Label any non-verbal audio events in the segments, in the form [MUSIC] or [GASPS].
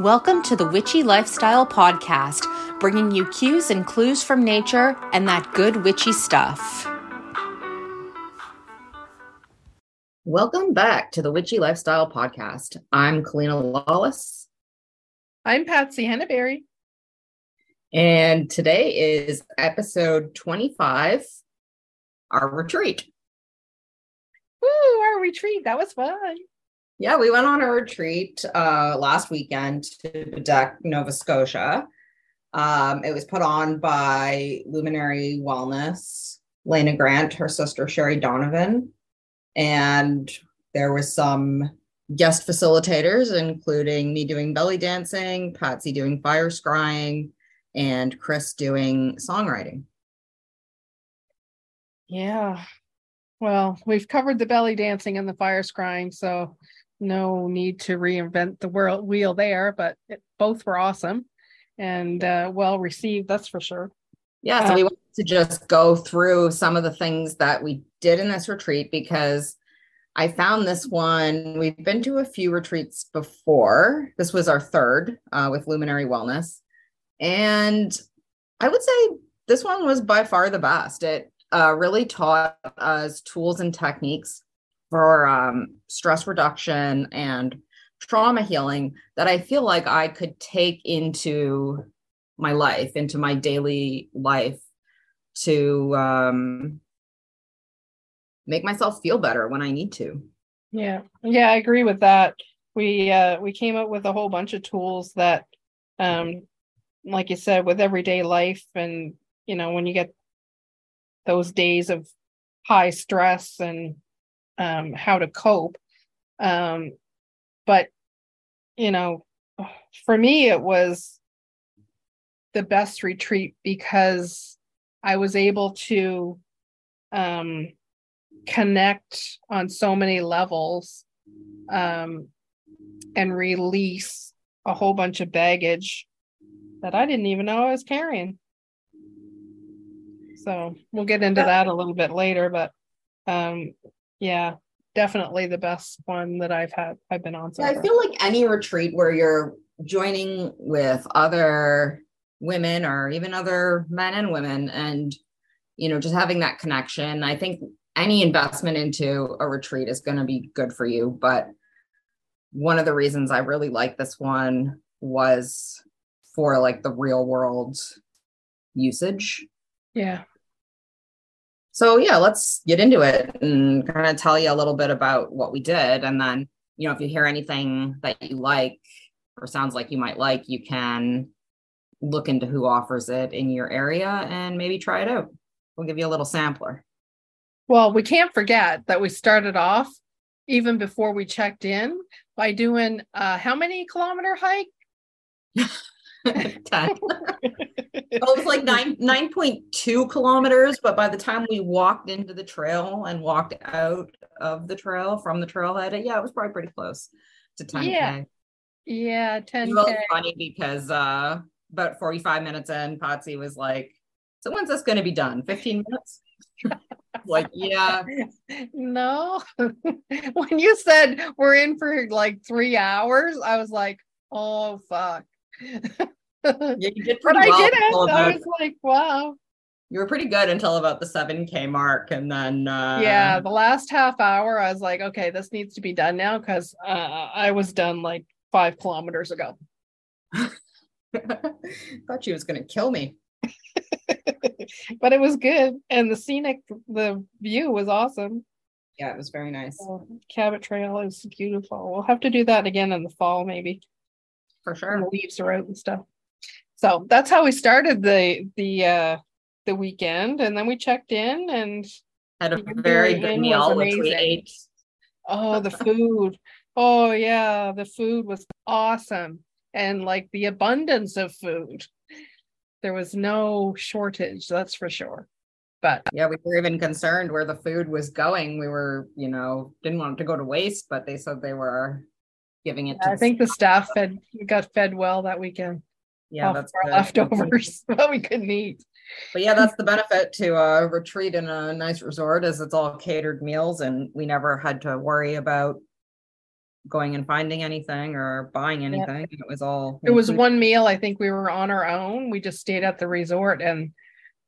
Welcome to the Witchy Lifestyle Podcast, bringing you cues and clues from nature and that good witchy stuff. Welcome back to the Witchy Lifestyle Podcast. I'm Kalina Lawless. I'm Patsy Henneberry. And today is episode 25, our retreat. Woo, our retreat. That was fun. Yeah, we went on a retreat uh, last weekend to Baddeck, Nova Scotia. Um, it was put on by Luminary Wellness, Lena Grant, her sister Sherry Donovan, and there was some guest facilitators, including me doing belly dancing, Patsy doing fire scrying, and Chris doing songwriting. Yeah. Well, we've covered the belly dancing and the fire scrying, so no need to reinvent the world wheel there, but it, both were awesome and uh, well received, that's for sure. Yeah, so we wanted to just go through some of the things that we did in this retreat because I found this one. We've been to a few retreats before. This was our third uh, with Luminary Wellness. And I would say this one was by far the best. It uh, really taught us tools and techniques for um, stress reduction and trauma healing that I feel like I could take into my life, into my daily life to um, make myself feel better when I need to. Yeah. Yeah, I agree with that. We uh we came up with a whole bunch of tools that um like you said with everyday life and you know when you get those days of high stress and um how to cope um but you know for me it was the best retreat because I was able to um connect on so many levels um, and release a whole bunch of baggage that I didn't even know I was carrying. So we'll get into that a little bit later, but um, yeah, definitely the best one that I've had. I've been on. So yeah, I feel like any retreat where you're joining with other women or even other men and women, and you know, just having that connection. I think any investment into a retreat is going to be good for you. But one of the reasons I really like this one was for like the real world usage. Yeah. So yeah, let's get into it and kind of tell you a little bit about what we did. And then, you know, if you hear anything that you like or sounds like you might like, you can look into who offers it in your area and maybe try it out. We'll give you a little sampler. Well, we can't forget that we started off even before we checked in by doing uh how many kilometer hike? [LAUGHS] [LAUGHS] 10. [LAUGHS] well, it was like nine nine point two kilometers, but by the time we walked into the trail and walked out of the trail from the trailhead, yeah, it was probably pretty close to 10k. Yeah, yeah 10 It was funny because uh about 45 minutes in, Patsy was like, So when's this gonna be done? 15 minutes? [LAUGHS] like, yeah. No. when you said we're in for like three hours, I was like, oh fuck. [LAUGHS] Yeah, you did but pretty I did it. I was like, wow. you were pretty good until about the 7k mark and then uh yeah, the last half hour, I was like, okay, this needs to be done now because uh, I was done like five kilometers ago. [LAUGHS] thought she was gonna kill me [LAUGHS] but it was good, and the scenic, the view was awesome. yeah it was very nice So, Cabot Trail is beautiful. We'll have to do that again in the fall, maybe. for when sure the leaves are out and stuff. So that's how we started the the uh the weekend, and then we checked in, and had a very good meal which we ate oh, the food. Oh yeah, the food was awesome, and like the abundance of food. There was no shortage, that's for sure. But yeah we were even concerned where the food was going we were you know didn't want it to go to waste but they said they were giving it to I think the staff fed got fed well that weekend. Yeah that's our good. leftovers, [LAUGHS] that we couldn't eat. but yeah that's the benefit to a retreat in a nice resort is it's all catered meals and we never had to worry about going and finding anything or buying anything. It was all It was included. one meal. I think we were on our own. We just stayed at the resort and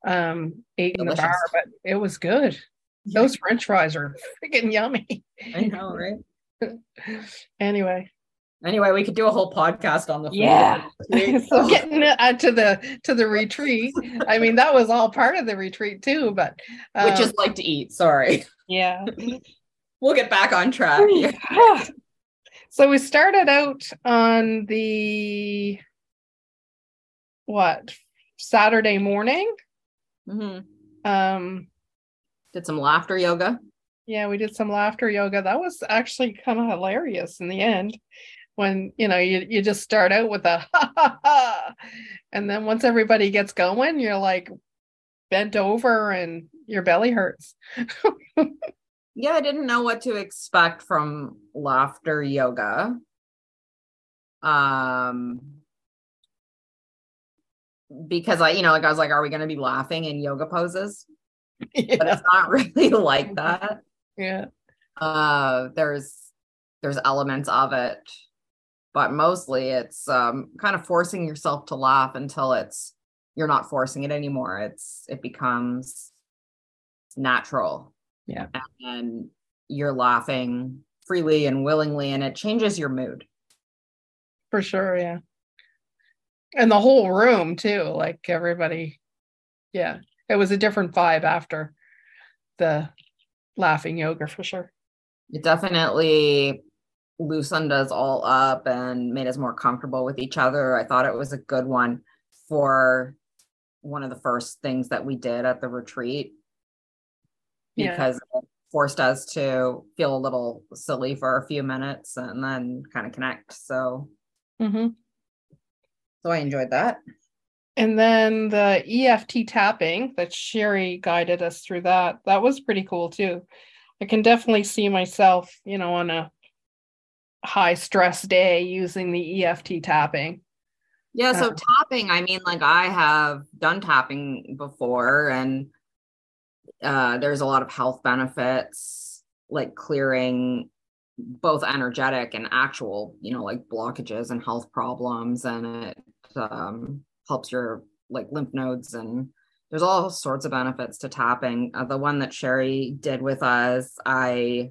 um ate in the bar, but it was good. Those French fries are [LAUGHS] freaking yummy. I know, right? [LAUGHS] anyway, Anyway, we could do a whole podcast on the food Yeah. so getting [LAUGHS] uh, to the to the retreat. I mean, that was all part of the retreat too. But which um, is like to eat. Sorry. yeah. [LAUGHS] We'll get back on track. here. [SIGHS] so we started out on the what Saturday morning. Mm-hmm. Um, Did some laughter yoga. yeah, we did some laughter yoga. That was actually kind of hilarious in the end. When you know you you just start out with a [LAUGHS] ha ha ha, and then once everybody gets going, you're like bent over and your belly hurts. Yeah, I didn't know what to expect from laughter yoga. Um because I, you know, like I was like, are we gonna be laughing in yoga poses? [LAUGHS] But it's not [LAUGHS] really like that. yeah, Uh there's there's elements of it, but mostly it's um kind of forcing yourself to laugh until it's you're not forcing it anymore. It's it becomes natural. Yeah. And you're laughing freely and willingly and it changes your mood. for sure. Yeah, and the whole room too. Like everybody, yeah, it was a different vibe after the laughing yoga for sure. It definitely loosened us all up and made us more comfortable with each other. I thought it was a good one for one of the first things that we did at the retreat Yeah. because it forced us to feel a little silly for a few minutes and then kind of connect. So Mm-hmm. so I enjoyed that. And then the EFT tapping that Sherry guided us through that. That was pretty cool too. I can definitely see myself, you know, on a high stress day using the EFT tapping. Yeah, so Um, tapping, I mean, like I have done tapping before, and uh, there's a lot of health benefits, like clearing both energetic and actual, you know, like blockages and health problems, and it um, helps your like lymph nodes, and there's all sorts of benefits to tapping. Uh, the one that Sherry did with us, I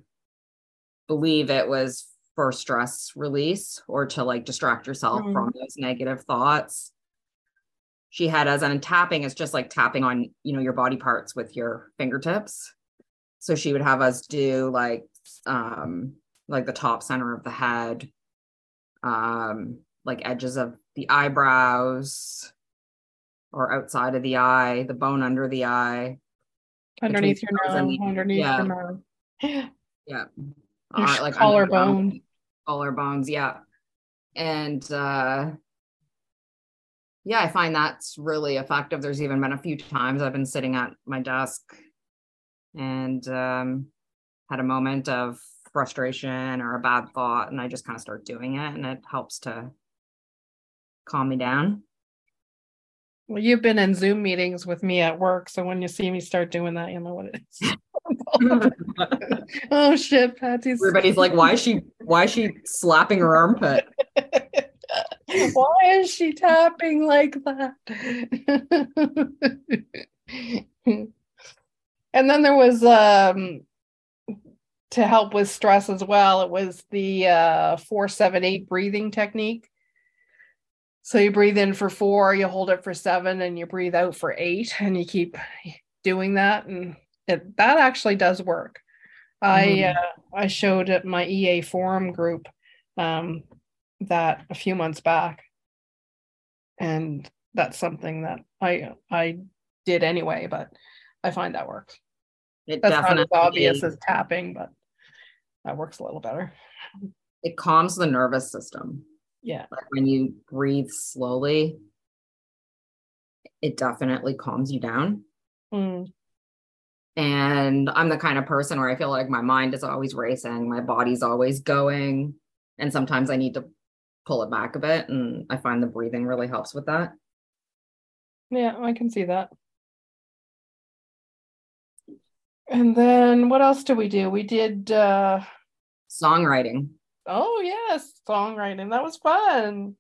believe it was for stress release or to like distract yourself Mhm. from those negative thoughts. She had us and tapping is just like tapping on, you know, your body parts with your fingertips. So she would have us do like um like the top center of the head, um, like edges of the eyebrows or outside of the eye, the bone under the eye. Underneath your nose and nose, the- underneath yeah. your nose. [GASPS] Yeah. Your Uh, like under arm- collarbone. collarbones yeah and uh yeah i find that's really effective there's even been a few times i've been sitting at my desk and um had a moment of frustration or a bad thought and i just kind of start doing it and it helps to calm me down Well, you've been in Zoom meetings with me at work, so when you see me start doing that, you know what it is. [LAUGHS] [LAUGHS] oh shit, Patsy's everybody's like why is she why is she slapping her armpit [LAUGHS] Why is she tapping like that? [LAUGHS] and then there was um to help with stress as well, it was the uh 478 breathing technique. So you breathe in for 4, you hold it for 7 and you breathe out for 8 and you keep doing that and it that actually does work. I Mhm. uh, I showed at my EA forum group um that a few months back. And that's something that i i did anyway but i find that works. It that's not as obvious as tapping but that works a little better. It calms the nervous system. Yeah. Like when you breathe slowly it definitely calms you down. Mm, and i'm the kind of person where i feel like my mind is always racing my body's always going and sometimes i need to pull it back a bit and i find the breathing really helps with that yeah i can see that and then what else did we do we did uh songwriting Oh yes, songwriting. That was fun.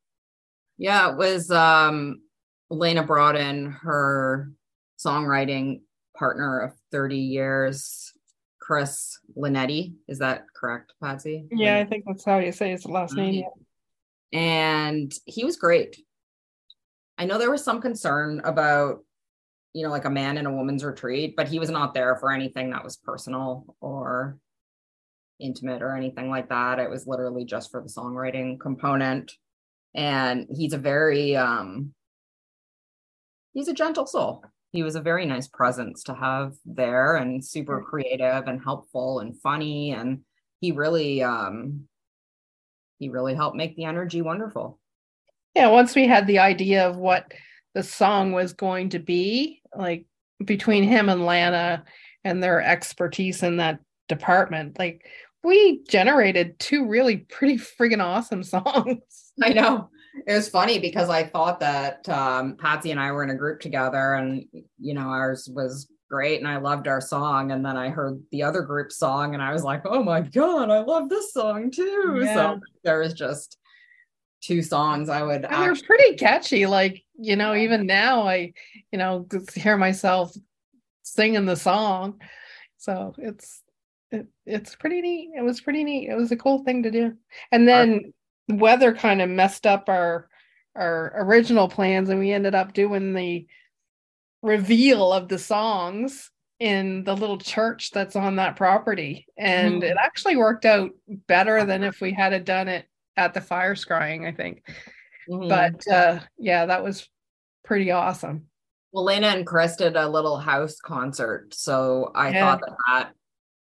Yeah, it was um Lena brought in her songwriting partner of 30 years, Chris Linetti. Is that correct, Patsy? Yeah, I think that's how you say his last name. And he was great. I know there was some concern about, you know, like a man in a woman's retreat, but he was not there for anything that was personal or intimate or anything like that. It was literally just for the songwriting component. And he's a very um he's a gentle soul. He was a very nice presence to have there and super creative and helpful and funny and he really um he really helped make the energy wonderful. Yeah, once we had the idea of what the song was going to be, like between him and Lana and their expertise in that department, like we generated two really pretty friggin' awesome songs. [LAUGHS] I know. It was funny because I thought that um, Patsy and I were in a group together and, you know, ours was great and I loved our song. And then I heard the other group song and I was like, oh my God, I love this song too. Yeah. So there was just two songs I would. And they're pretty catchy. Like, you know, even now I, you know, hear myself singing the song. So it's, it, it's pretty neat. It was pretty neat. It was a cool thing to do. And then the weather kind of messed up our our original plans and we ended up doing the reveal of the songs in the little church that's on that property and mm. it actually worked out better than if we had done it at the fire scrying i think mm. but uh yeah that was pretty awesome well lena and chris did a little house concert so i yeah. thought that that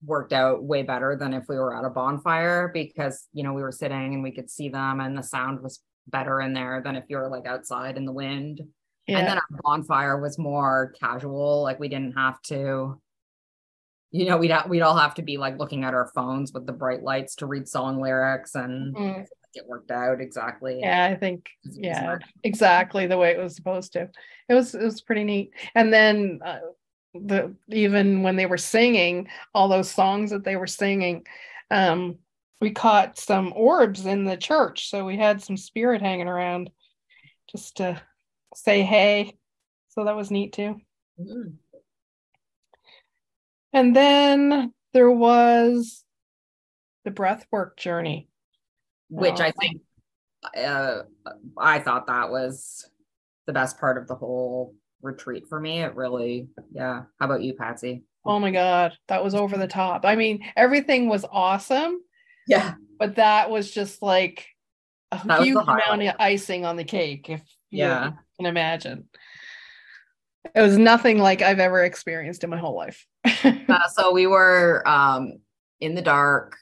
worked out way better than if we were at a bonfire because you know we were sitting and we could see them and the sound was better in there than if you were like outside in the wind. Yeah. and then our bonfire was more casual like we didn't have to you know we'd ha- we'd all have to be like looking at our phones with the bright lights to read song lyrics and mm. it worked out exactly. Yeah i think yeah exactly the way it was supposed to. It was it was pretty neat. And then uh, the even when they were singing all those songs that they were singing um we caught some orbs in the church. So we had some spirit hanging around just to say hey. So that was neat too. Mm-hmm. and then there was the breathwork journey. Which i think uh, i thought that was the best part of the whole retreat for me. It really, yeah. How about you, Patsy? Oh my God, that was over the top. I mean, everything was awesome. Yeah. But that was just like a that huge amount of icing on the cake, if yeah. you can imagine. It was nothing like I've ever experienced in my whole life. [LAUGHS] uh, so we were um, in the dark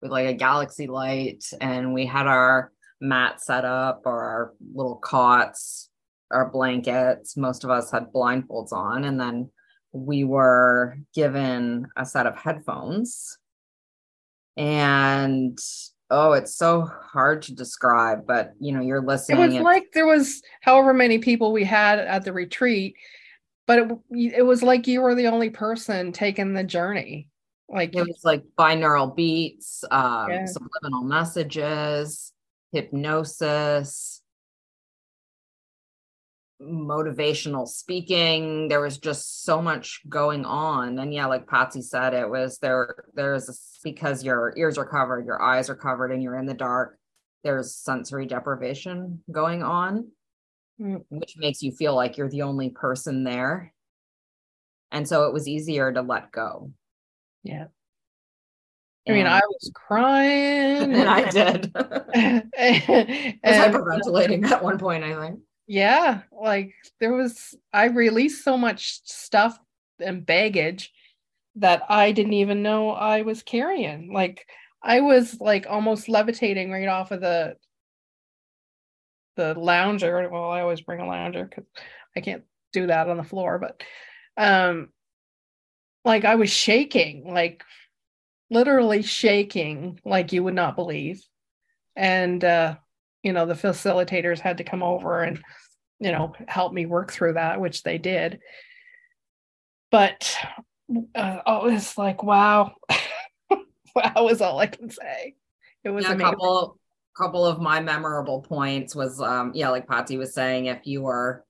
with like a galaxy light, and we had our mat set up or our little cots our blankets. Most of us had blindfolds on, and then we were given a set of headphones. And oh, it's so hard to describe, but you know, you're listening. It was and- like there was however many people we had at the retreat, but it, it was like you were the only person taking the journey. Like it was like binaural beats, um, yeah. subliminal messages, hypnosis motivational speaking there was just so much going on and yeah like patsy said it was there there's a, because your ears are covered your eyes are covered and you're in the dark there's sensory deprivation going on mm. which makes you feel like you're the only person there and so it was easier to let go yeah I mean, I was crying, and [LAUGHS] I did. [LAUGHS] and, [LAUGHS] I was hyperventilating at one point. I think yeah like there was i released so much stuff and baggage that i didn't even know i was carrying. Like i was like almost levitating right off of the the lounger. Well i always bring a lounger because i can't do that on the floor but um like i was shaking like literally shaking like you would not believe. And uh you know the facilitators had to come over and you know, help me work through that, which they did. But uh, oh, it's like, wow, [LAUGHS] wow is all I can say. it was Yeah, a couple couple of my memorable points was um yeah, like Patsy was saying, if you were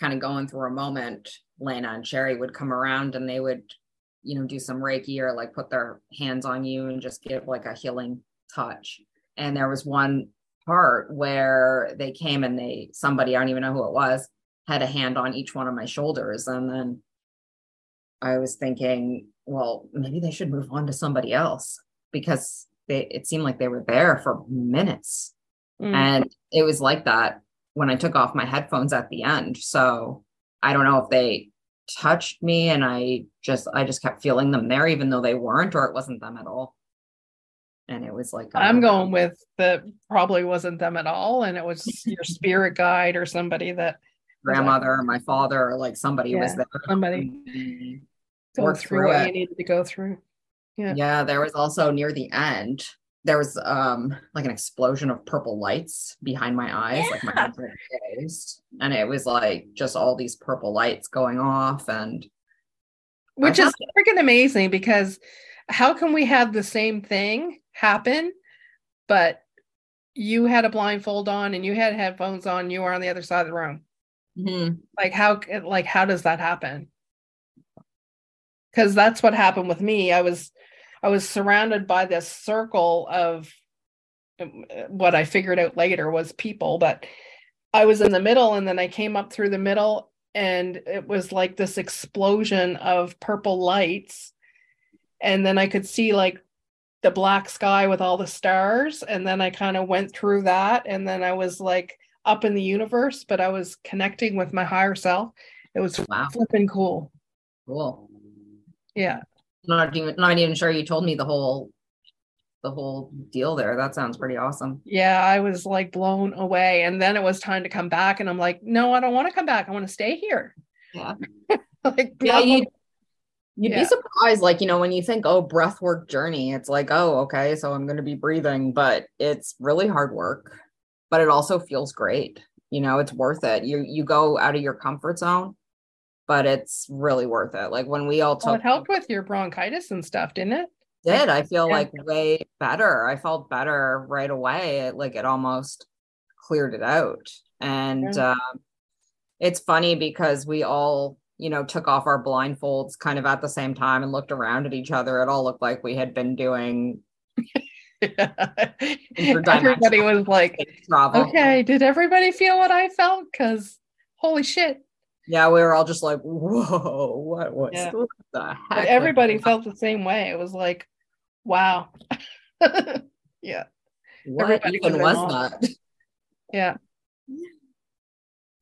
kind of going through a moment, Lana and Sherry would come around and they would, you know, do some Reiki or like put their hands on you and just give like a healing touch. And there was one part where they came and they somebody, I don't even know who it was, had a hand on each one of my shoulders. And then I was thinking, well, maybe they should move on to somebody else because they it seemed like they were there for minutes. Mm. And it was like that when I took off my headphones at the end. So I don't know if they touched me and I just I just kept feeling them there even though they weren't or it wasn't them at all. And it was like I'm uh, going with that probably wasn't them at all, and it was your spirit guide or somebody that grandmother or my father or like somebody was there. somebody Mm, go work through what it. you needed to go through. Yeah. Yeah, there was also near the end, there was um like an explosion of purple lights behind my eyes, like my eyes were. And it was like just all these purple lights going off and Which is freaking amazing because how can we have the same thing happen, but you had a blindfold on and you had headphones on, you were on the other side of the room. Mhm. like how like how does that happen because that's what happened with me i was i was surrounded by this circle of um, what i figured out later was people but i was in the middle and then i came up through the middle and it was like this explosion of purple lights and then i could see like the black sky with all the stars and then i kind of went through that and then i was like up in the universe but i was connecting with my higher self it was wow, flipping cool cool. yeah Not even not even sure you told me the whole the whole deal there. That sounds pretty awesome. yeah i was like blown away and then it was time to come back and i'm like no i don't want to come back i want to stay here Yeah. [LAUGHS] like Yeah, you You'd Yeah. be surprised, like, you know, when you think, oh, breathwork journey, it's like, oh, okay, so I'm going to be breathing, but it's really hard work, but it also feels great. You know, it's worth it. You you go out of your comfort zone, but it's really worth it. Like when we all well, took it helped with your bronchitis and stuff didn't it did, I feel Yeah. like way better. I felt better right away. It, like it almost cleared it out. And Yeah. um, it's funny because we all, you know, took off our blindfolds kind of at the same time and looked around at each other. It all looked like we had been doing [LAUGHS] everybody was like travel. okay did everybody feel what i felt because holy shit Yeah, we were all just like, whoa, what was Yeah. what the heck? everybody felt the same way it was like wow [LAUGHS] yeah what everybody even was was that? yeah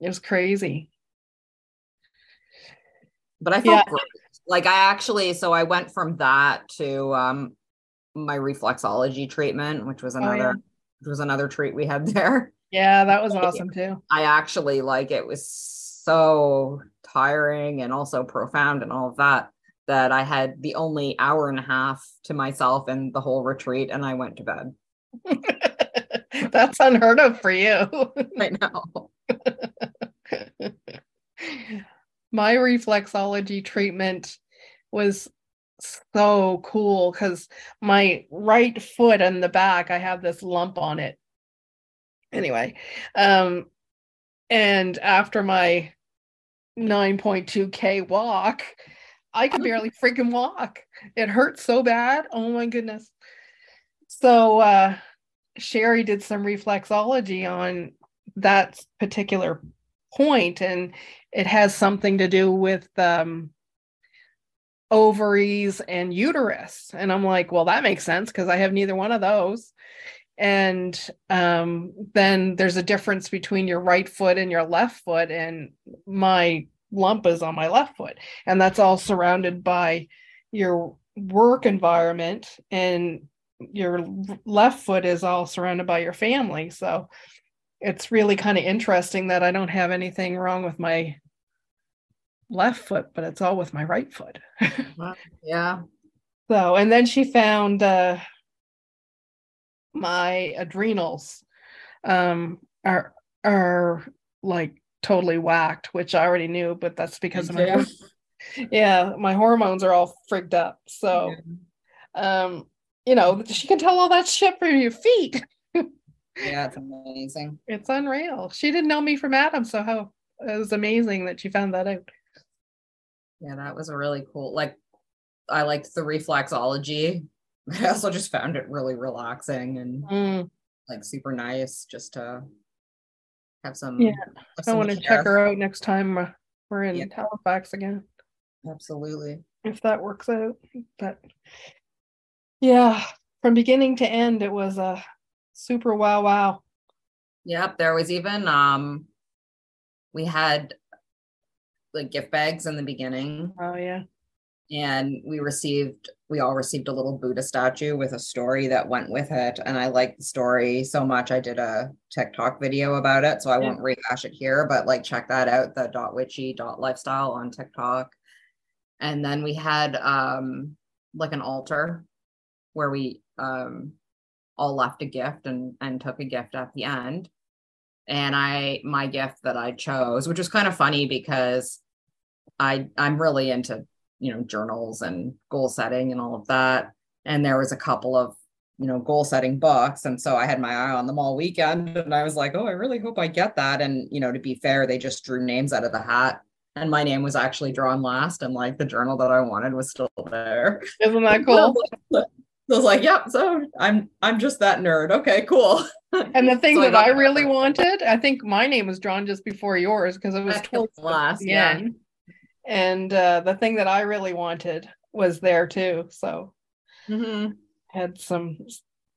it was crazy but I felt Yeah. great. Like I actually, so I went from that to um my reflexology treatment, which was Oh, yeah. another which was another treat we had [LAUGHS] there. yeah that was awesome too I actually like it was so tiring and also profound and all of that that I had the only hour and a half to myself in the whole retreat and I went to bed. [LAUGHS] that's unheard of for you [LAUGHS] I know. My reflexology treatment was so cool because my right foot in the back i have this lump on it. Anyway um and after my 9.2k walk i could barely [LAUGHS] freaking walk. It hurt so bad. Oh my goodness. So uh sherry did some reflexology on that particular point and it has something to do with um ovaries and uterus. And i'm like well that makes sense because i have neither one of those. And um then there's a difference between your right foot and your left foot and my lump is on my left foot. And that's all surrounded by your work environment and your left foot is all surrounded by your family. So it's really kind of interesting that I don't have anything wrong with my left foot, but it's all with my right foot. [LAUGHS] Yeah. so, and then she found uh, my adrenals um, are are like totally whacked, which I already knew, but that's because of my Yeah. yeah, my hormones are all frigged up. So, um, you know, she can tell all that shit from your feet. [LAUGHS] Yeah, it's amazing. It's unreal. She didn't know me from Adam, so how it was amazing that she found that out. Yeah, that was a really cool. Like, I liked the reflexology. [LAUGHS] I also just found it really relaxing and Mm, like super nice just to have some. Yeah, have I want to check her out next time we're in Yeah. Halifax again, Absolutely. if that works out. But yeah, from beginning to end, it was a super wow wow. Yep. There was even um we had like gift bags in the beginning Oh yeah. and we received we all received a little Buddha statue with a story that went with it. And I liked the story so much I did a TikTok video about it. So I Yeah. won't rehash it here, but like check that out, the dot witchy dot lifestyle on TikTok. And then we had um like an altar where we um all left a gift and and took a gift at the end. And I my gift that I chose, which was kind of funny because I I'm really into you know journals and goal setting and all of that. And there was a couple of you know goal setting books. And so i had my eye on them all weekend and i was like oh i really hope i get that. And you know to be fair they just drew names out of the hat. And my name was actually drawn last and like the journal that i wanted was still there. Isn't that [LAUGHS] cool? So i was like yep so i'm i'm just that nerd okay cool [LAUGHS] And the thing So that got I really one. wanted, I think my name was drawn just before yours because it was That towards was last, the yeah. end. And uh, the thing that I really wanted was there too. So Mhm. had some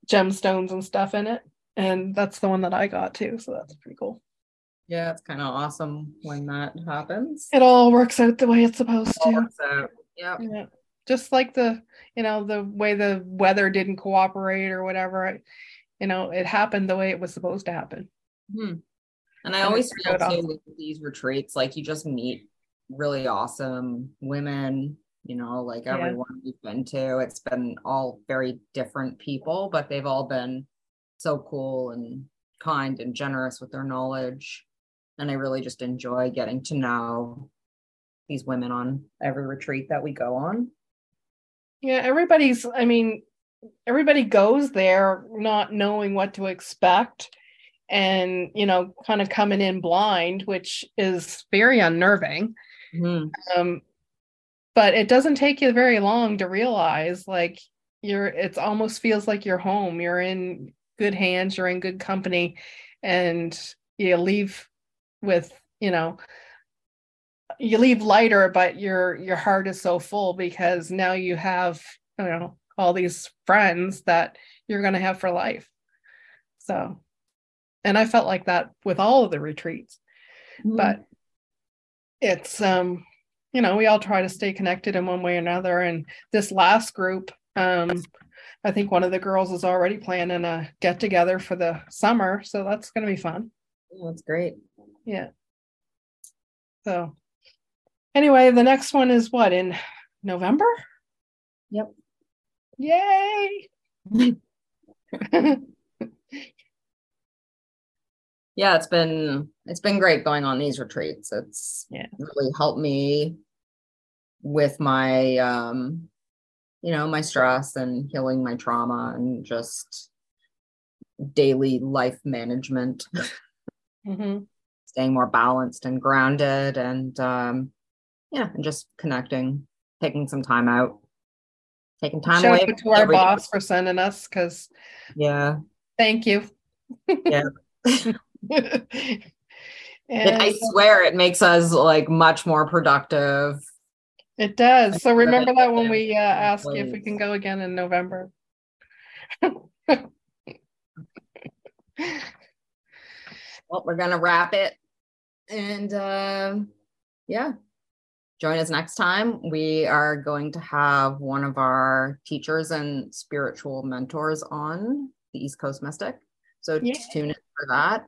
gemstones and stuff in it. And that's the one that I got too. So that's pretty cool. yeah it's kind of awesome when that happens It all works out the way it's supposed All to. works out. Yep. Yeah. Just like the, you know, the way the weather didn't cooperate or whatever. You know, it happened the way it was supposed to happen. Hmm. And I And always feel too with these retreats, like you just meet really awesome women, you know, like Yeah. everyone we've been to. It's been all very different people, but they've all been so cool and kind and generous with their knowledge. And I really just enjoy getting to know these women on every retreat that we go on. Yeah, everybody's, I mean, everybody goes there not knowing what to expect and, you know, kind of coming in blind, which is very unnerving. Mhm. Um, but it doesn't take you very long to realize like you're, it's almost feels like you're home. You're in good hands, you're in good company, and you leave with, you know, you leave lighter, but your your heart is so full because now you have, you know, all these friends that you're gonna have for life. So and I felt like that with all of the retreats but it's um you know we all try to stay connected in one way or another and this last group um i think one of the girls is already planning a get together for the summer so that's going to be fun that's great. yeah so anyway the next one is what in november? Yep. yay! [LAUGHS] Yeah it's been it's been great going on these retreats. It's Yeah. really helped me with my um you know my stress and healing my trauma and just daily life management. [LAUGHS] Hmm staying more balanced and grounded and um yeah and just connecting taking some time out taking time shout away out to our boss for sending us because yeah thank you Yeah. [LAUGHS] and I swear it makes us like much more productive It does. So remember that when we uh, ask you if we can go again in November. well we're gonna wrap it and um yeah join us next time. We are going to have one of our teachers and spiritual mentors on the east coast mystic. So Yay. tune in for that.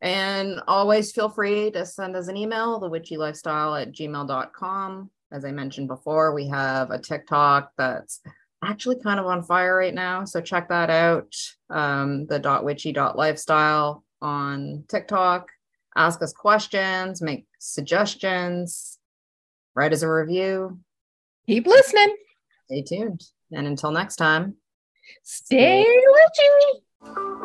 And always feel free to send us an email the witchy lifestyle at gmail.com as i mentioned before we have a tiktok that's actually kind of on fire right now. So check that out. Um, the dot witchy dot lifestyle on tiktok. Ask us questions make suggestions write us a review Keep listening. stay tuned and until next time Stay witchy.